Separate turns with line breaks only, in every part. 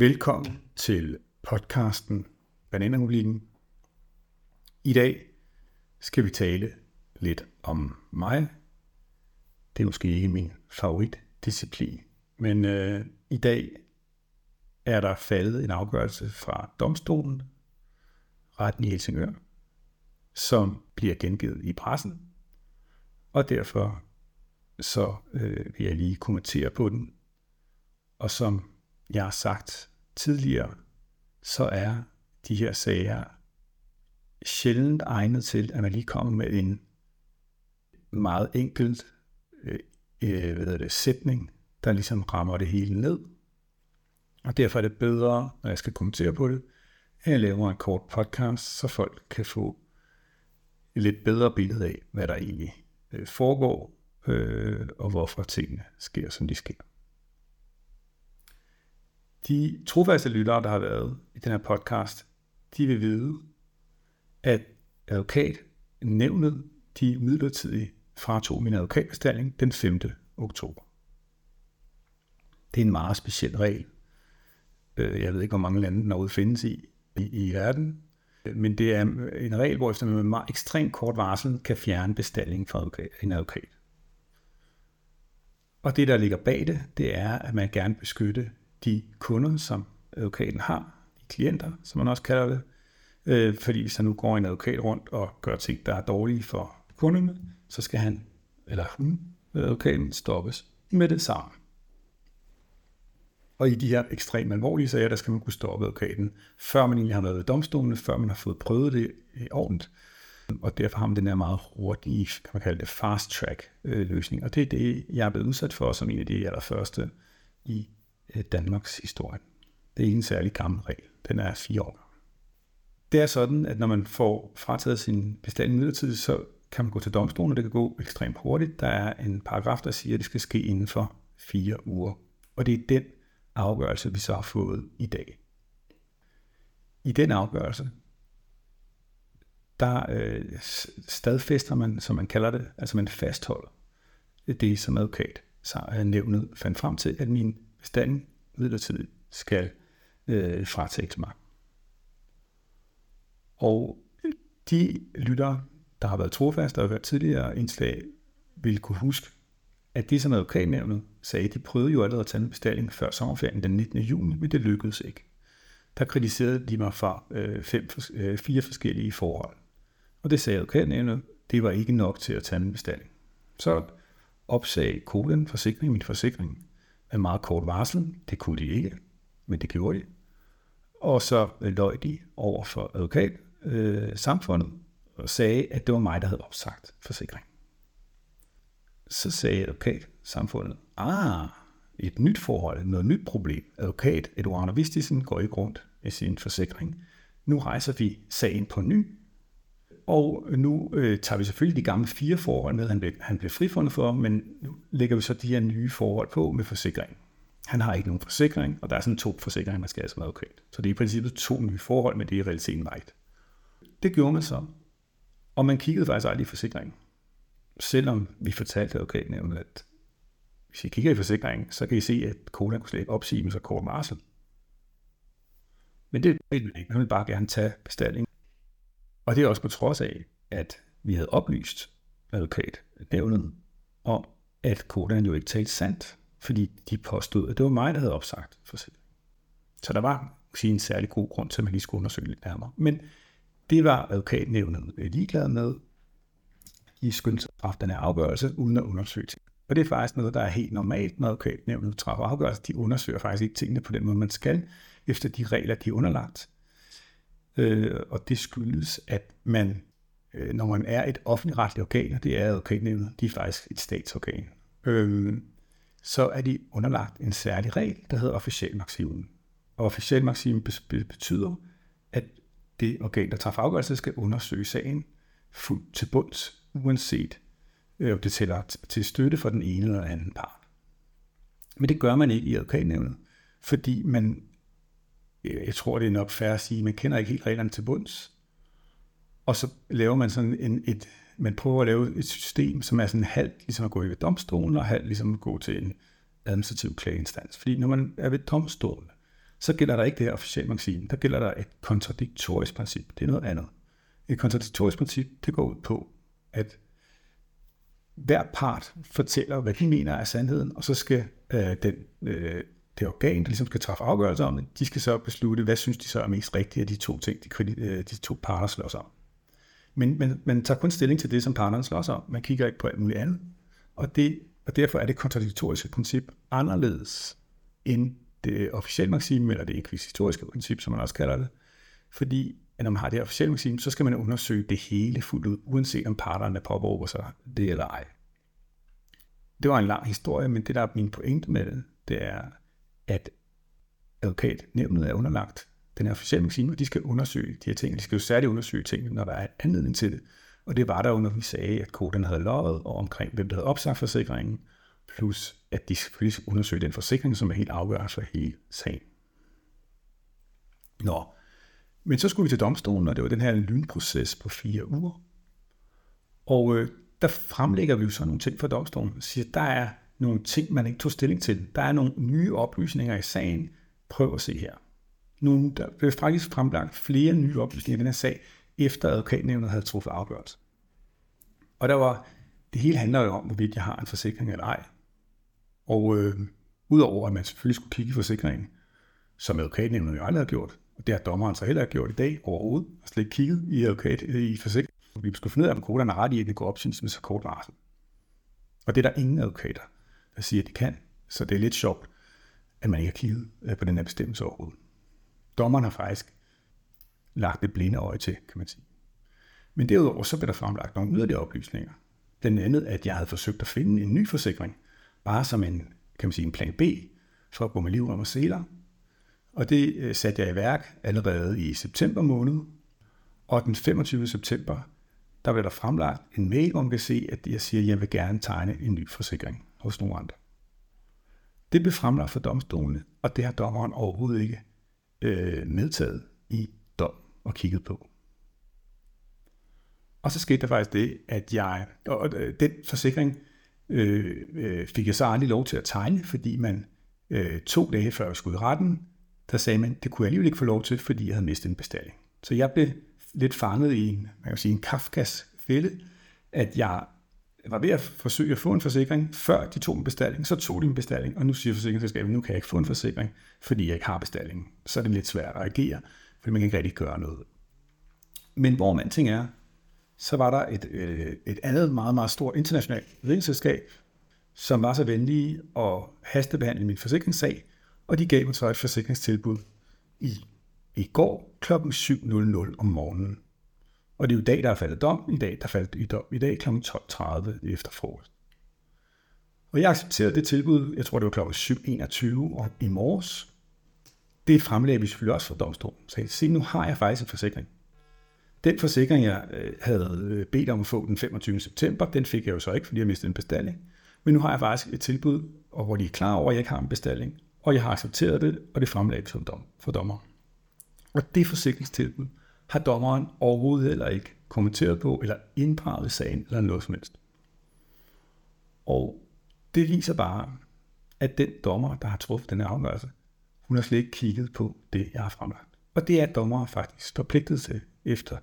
Velkommen til podcasten Bananamulikken. I dag skal vi tale lidt om mig. Det er måske ikke min favoritdisciplin, men øh, i dag er der faldet en afgørelse fra domstolen, retten i Helsingør, som bliver gengivet i pressen, og derfor så øh, vil jeg lige kommentere på den. Og som jeg har sagt tidligere, så er de her sager sjældent egnet til, at man lige kommer med en meget enkelt øh, øh hvad det, sætning, der ligesom rammer det hele ned. Og derfor er det bedre, når jeg skal kommentere på det, at jeg laver en kort podcast, så folk kan få et lidt bedre billede af, hvad der egentlig øh, foregår, øh, og hvorfor tingene sker, som de sker. De trofaste lyttere, der har været i den her podcast, de vil vide, at advokat nævnet de midlertidigt fratog min advokatbestilling den 5. oktober. Det er en meget speciel regel. Øh, jeg ved ikke, hvor mange lande den overhovedet findes i, i, i verden, men det er en regel, hvor efter man med meget ekstremt kort varsel kan fjerne bestilling fra en advokat. Og det, der ligger bag det, det er, at man gerne beskytte de kunder, som advokaten har, de klienter, som man også kalder det. Øh, fordi hvis der nu går en advokat rundt og gør ting, der er dårlige for kunderne, så skal han eller hun, advokaten, stoppes med det samme. Og i de her ekstremt alvorlige sager, der skal man kunne stoppe advokaten, før man egentlig har været ved domstolen, før man har fået prøvet det ordentligt. Og derfor har man den her meget hurtige, kan man kalde det fast track øh, løsning. Og det er det, jeg er blevet udsat for som en af de allerførste i Øh, Danmarks historie. Det er en særlig gammel regel. Den er fire år Det er sådan, at når man får frataget sin bestand midlertidigt, så kan man gå til domstolen, og det kan gå ekstremt hurtigt. Der er en paragraf, der siger, at det skal ske inden for fire uger. Og det er den afgørelse, vi så har fået i dag. I den afgørelse, der øh, stadfæster man, som man kalder det, altså man fastholder det, som advokat så er nævnet fandt frem til, at min bestanden midlertidigt skal øh, fratages mig. Og de lyttere, der har været trofaste og har hørt tidligere indslag, vil kunne huske, at det, som advokatnævnet sagde, de prøvede jo allerede at tage en bestilling før sommerferien den 19. juni, men det lykkedes ikke. Der kritiserede de mig for øh, fem, øh, fire forskellige forhold. Og det sagde advokatnævnet, det var ikke nok til at tage en bestilling. Så opsagde koden forsikring, min forsikring, med meget kort varsel. Det kunne de ikke, men det gjorde de. Og så løj de over for advokat øh, samfundet og sagde, at det var mig, der havde opsagt forsikring. Så sagde advokat samfundet, ah, et nyt forhold, noget nyt problem. Advokat Eduardo Vistisen går ikke rundt med sin forsikring. Nu rejser vi sagen på ny, og nu øh, tager vi selvfølgelig de gamle fire forhold med, han blev, han blev frifundet for, men nu lægger vi så de her nye forhold på med forsikring. Han har ikke nogen forsikring, og der er sådan to forsikringer, man skal have som advokat. Så det er i princippet to nye forhold, men det er i realiteten meget. Det gjorde man så. Og man kiggede faktisk aldrig i forsikringen. Selvom vi fortalte advokatnævnet, at hvis I kigger i forsikringen, så kan I se, at Cola kunne slet ikke opsige med så kort varsel. Men det vil ikke. Han vil bare gerne tage bestillingen. Og det er også på trods af, at vi havde oplyst advokatnævnet om, at Kodan jo ikke talte sandt, fordi de påstod, at det var mig, der havde opsagt forsikringen. Så der var sige, en særlig god grund til, at man lige skulle undersøge lidt nærmere. Men det var advokatnævnet ligeglad med. I skyndte sig den her afgørelse, uden at undersøge ting. Og det er faktisk noget, der er helt normalt, når advokatnævnet træffer afgørelse. De undersøger faktisk ikke tingene på den måde, man skal, efter de regler, de er underlagt. Øh, og det skyldes, at man, øh, når man er et offentligretligt organ, og det er advokatnævnet, de er faktisk et statsorgan, øh, så er de underlagt en særlig regel, der hedder officiel maximen. Og officiel maximen betyder, at det organ, der træffer afgørelse, skal undersøge sagen fuldt til bunds, uanset øh, det tæller til støtte for den ene eller anden part. Men det gør man ikke i advokatnævnet, fordi man, Øh, jeg tror det er nok færre at sige, man kender ikke helt reglerne til bunds. Og så laver man sådan en, et, man prøver at lave et system, som er sådan halvt ligesom at gå i ved domstolen, og halvt ligesom at gå til en administrativ klageinstans. Fordi når man er ved domstolen, så gælder der ikke det her officielle magasin. Der gælder der et kontradiktorisk princip. Det er noget andet. Et kontradiktorisk princip, det går ud på, at hver part fortæller, hvad de mener er sandheden, og så skal øh, den, øh, det organ, der ligesom skal træffe afgørelser om det, de skal så beslutte, hvad synes de så er mest rigtigt af de to ting, de, øh, de to parter slås om. Men man, man tager kun stilling til det, som parterne slås om. Man kigger ikke på alt muligt andet. Og, det, og derfor er det kontradiktoriske princip anderledes end det officielle maxime, eller det inkvisitoriske princip, som man også kalder det. Fordi at når man har det officielle maxime, så skal man undersøge det hele fuldt ud, uanset om parterne påberåber sig det eller ej. Det var en lang historie, men det der er min pointe med det, det er, at advokatnævnet er underlagt den her officielle maksim, og de skal undersøge de her ting. De skal jo særligt undersøge ting, når der er anledning til det. Og det var der jo, når vi sagde, at koden havde løjet, og omkring hvem der havde opsagt forsikringen, plus at de selvfølgelig skal undersøge den forsikring, som er helt afgørende for hele sagen. Nå, men så skulle vi til domstolen, og det var den her lynproces på fire uger. Og øh, der fremlægger vi jo så nogle ting for domstolen, og siger, der er nogle ting, man ikke tog stilling til. Der er nogle nye oplysninger i sagen. Prøv at se her. Nu, der blev faktisk fremlagt flere nye oplysninger i den her sag, efter advokatnævnet havde truffet afgørelse. Og der var, det hele handler jo om, hvorvidt jeg har en forsikring eller ej. Og øh, udover at man selvfølgelig skulle kigge i forsikringen, som advokatnævnet jo aldrig har gjort, og det har dommeren så heller ikke gjort i dag overhovedet, og slet ikke kigget i, advokat, øh, i forsikringen. Vi skulle finde ud af, om koderne er ret i, at det går op med så kort varsel. Og det er der ingen advokater, siger, at de kan. Så det er lidt sjovt, at man ikke har kigget øh, på den her bestemmelse overhovedet. Dommeren har faktisk lagt det blinde øje til, kan man sige. Men derudover så blev der fremlagt nogle yderligere oplysninger. Den andet, at jeg havde forsøgt at finde en ny forsikring, bare som en, kan man sige, en plan B, for at gå med livrem og seler. Og det øh, satte jeg i værk allerede i september måned. Og den 25. september, der blev der fremlagt en mail, hvor man kan se, at jeg siger, at jeg vil gerne tegne en ny forsikring hos nogle andre. Det blev fremlagt for domstolene, og det har dommeren overhovedet ikke øh, medtaget i dom og kigget på. Og så skete der faktisk det, at jeg, og øh, den forsikring øh, øh, fik jeg så aldrig lov til at tegne, fordi man øh, to dage før jeg skulle i retten, der sagde man, det kunne jeg alligevel ikke få lov til, fordi jeg havde mistet en bestilling. Så jeg blev lidt fanget i en, man kan sige, en Kafkas fælde, at jeg var ved at forsøge at få en forsikring, før de tog en bestilling, så tog de en bestilling, og nu siger forsikringsselskabet, nu kan jeg ikke få en forsikring, fordi jeg ikke har bestillingen. Så er det lidt svært at reagere, fordi man kan ikke rigtig gøre noget. Men hvor man ting er, så var der et, øh, et andet meget, meget stort internationalt forsikringsselskab, som var så venlige at hastebehandle min forsikringssag, og de gav mig så et forsikringstilbud i, i går kl. 7.00 om morgenen. Og det er jo i dag, der er faldet dom. I dag, der faldt i dom. I dag kl. 12.30 efter frokost. Og jeg accepterede det tilbud, jeg tror det var kl. 7.21 og i morges. Det fremlagde vi selvfølgelig også for domstolen. Så jeg sagde, nu har jeg faktisk en forsikring. Den forsikring, jeg øh, havde øh, bedt om at få den 25. september, den fik jeg jo så ikke, fordi jeg mistede en bestilling. Men nu har jeg faktisk et tilbud, og hvor de er klar over, at jeg ikke har en bestilling. Og jeg har accepteret det, og det fremlagde som dom, for dommer. Og det forsikringstilbud har dommeren overhovedet heller ikke kommenteret på, eller indparet sagen, eller noget som helst. Og det viser bare, at den dommer, der har truffet den afgørelse, hun har slet ikke kigget på det, jeg har fremlagt. Og det er dommere faktisk forpligtet til efter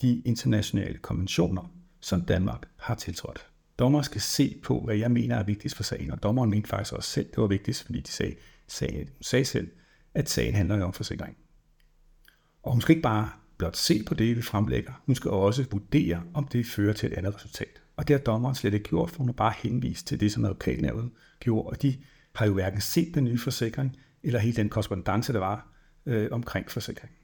de internationale konventioner, som Danmark har tiltrådt. Dommer skal se på, hvad jeg mener er vigtigst for sagen, og dommeren mente faktisk også selv, det var vigtigst, fordi de sagde, sagde, sagde selv, at sagen handler om forsikring. Og hun skal ikke bare blot se på det, vi fremlægger, hun skal også vurdere, om det fører til et andet resultat. Og det har dommeren slet ikke gjort, for hun har bare henvist til det, som advokatnævnet gjorde, og de har jo hverken set den nye forsikring, eller hele den korrespondence, der var øh, omkring forsikringen.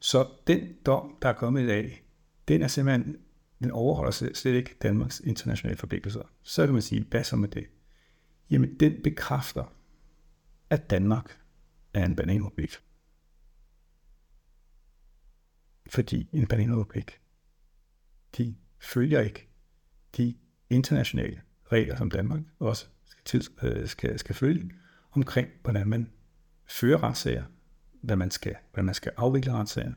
Så den dom, der er kommet i dag, den er simpelthen, den overholder slet ikke Danmarks internationale forpligtelser. Så kan man sige, hvad så med det? Jamen, den bekræfter, at Danmark er en bananrepublik. Fordi en bananrubrik, de følger ikke de internationale regler, som Danmark også skal, til, øh, skal, skal følge, omkring, hvordan man fører retssager, hvad man skal, hvordan man skal afvikle retssager,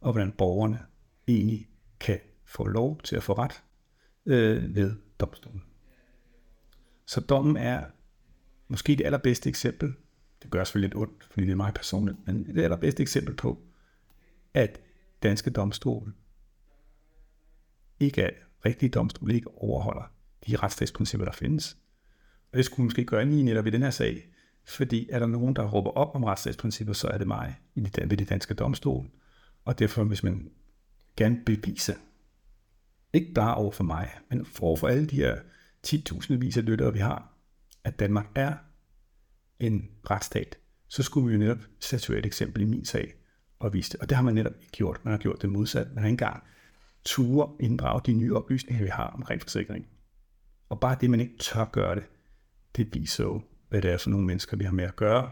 og hvordan borgerne egentlig kan få lov til at få ret øh, ved domstolen. Så dommen er måske det allerbedste eksempel Det gør selvfølgelig lidt ondt, fordi det er meget personligt, men det er eksempel på, at danske domstol ikke er rigtige domstol, ikke overholder de retsstatsprincipper, der findes. Og det skulle måske gøre lige netop i den her sag, fordi er der nogen, der råber op om retsstatsprincipper, så er det mig i det, ved de danske domstol. Og derfor, hvis man gerne bevise, ikke bare over for mig, men for, for alle de her 10.000 vis af lyttere, vi har, at Danmark er en retsstat, så skulle vi jo netop statuere et eksempel i min sag og vise det. Og det har man netop ikke gjort. Man har gjort det modsat. Man har ikke engang ture inddrage de nye oplysninger, vi har omkring forsikring. Og bare det, man ikke tør gøre det, det viser jo, hvad det er for nogle mennesker, vi har med at gøre.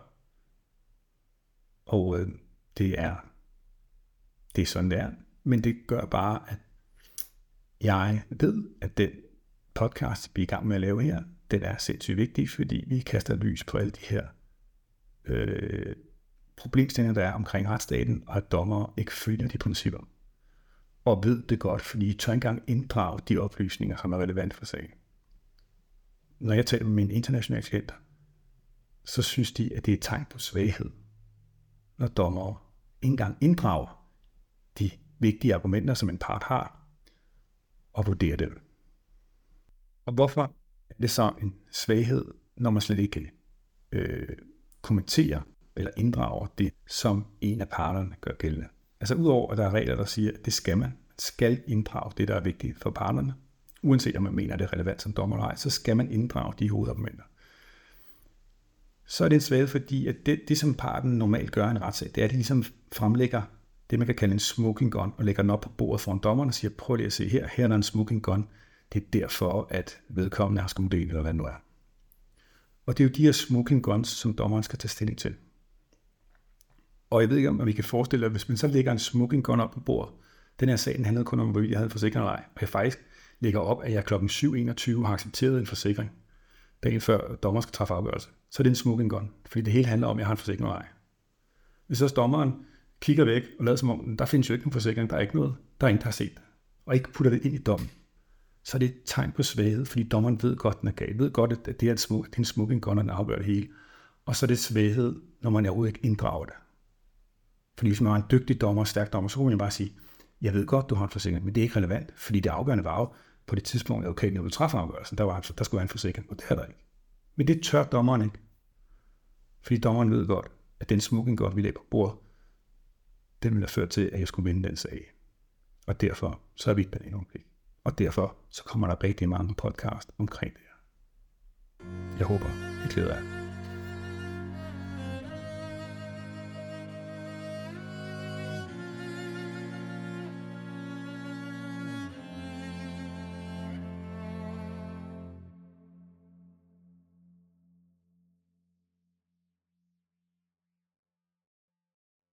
Og øh, det er det er sådan, det er. Men det gør bare, at jeg ved, at den podcast, vi er i gang med at lave her, den er sindssygt vigtig, fordi vi kaster lys på alle de her øh, problemstillinger, der er omkring retsstaten, og at dommer ikke følger de principper. Og ved det godt, fordi I tør engang inddrage de oplysninger, som er relevant for sagen. Når jeg taler med mine internationale klienter, så synes de, at det er et tegn på svaghed, når dommer ikke engang inddrager de vigtige argumenter, som en part har, og vurderer dem. Og hvorfor er det så en svaghed, når man slet ikke øh, kommenterer eller inddrager det, som en af parterne gør gældende? Altså udover at der er regler, der siger, at det skal man, man skal inddrage det, der er vigtigt for parterne, uanset om man mener, at det er relevant som dommer eller ej, så skal man inddrage de hovedargumenter. Så er det en svaghed, fordi at det, det, som parten normalt gør i en retssag, det er, at de ligesom fremlægger det, man kan kalde en smoking gun, og lægger den op på bordet foran dommeren og siger, prøv lige at se her, her er der en smoking gun. Det er derfor, at vedkommende har skumdel, eller hvad det nu er. Og det er jo de her smoking guns, som dommeren skal tage stilling til. Og jeg ved ikke, om vi kan forestille os, hvis man så lægger en smoking gun op på bordet, den her sag den handlede kun om, hvorvidt jeg havde en forsikring eller ej, og jeg faktisk lægger op, at jeg kl. 7.21 har accepteret en forsikring, dagen før dommer skal træffe afgørelse, så er det en smoking gun, fordi det hele handler om, at jeg har en forsikring eller ej. Hvis så dommeren kigger væk og lader som om, der findes jo ikke nogen forsikring, der er ikke noget, der er ingen, der har set det, og ikke putter det ind i dommen, så er det et tegn på svaghed, fordi dommeren ved godt, den er gal, ved godt, at det er en, smuk, det er en smoking gun, og den afgør det hele. Og så er det svaghed, når man overhovedet ikke inddrager det. Fordi hvis man var en dygtig dommer, stærk dommer, så kunne man bare sige, jeg ved godt, du har en forsikring, men det er ikke relevant, fordi det afgørende var jo, på det tidspunkt, at okay, når du træffer afgørelsen, der, var, altså, der skulle være en forsikring, og det er der ikke. Men det tør dommeren ikke. Fordi dommeren ved godt, at den smoking godt, vi lægger på bordet, den ville have ført til, at jeg skulle vinde den sag. Og derfor så er vi et bananungblik. Og derfor så kommer der rigtig mange podcast omkring det her. Jeg håber, I glæder jer.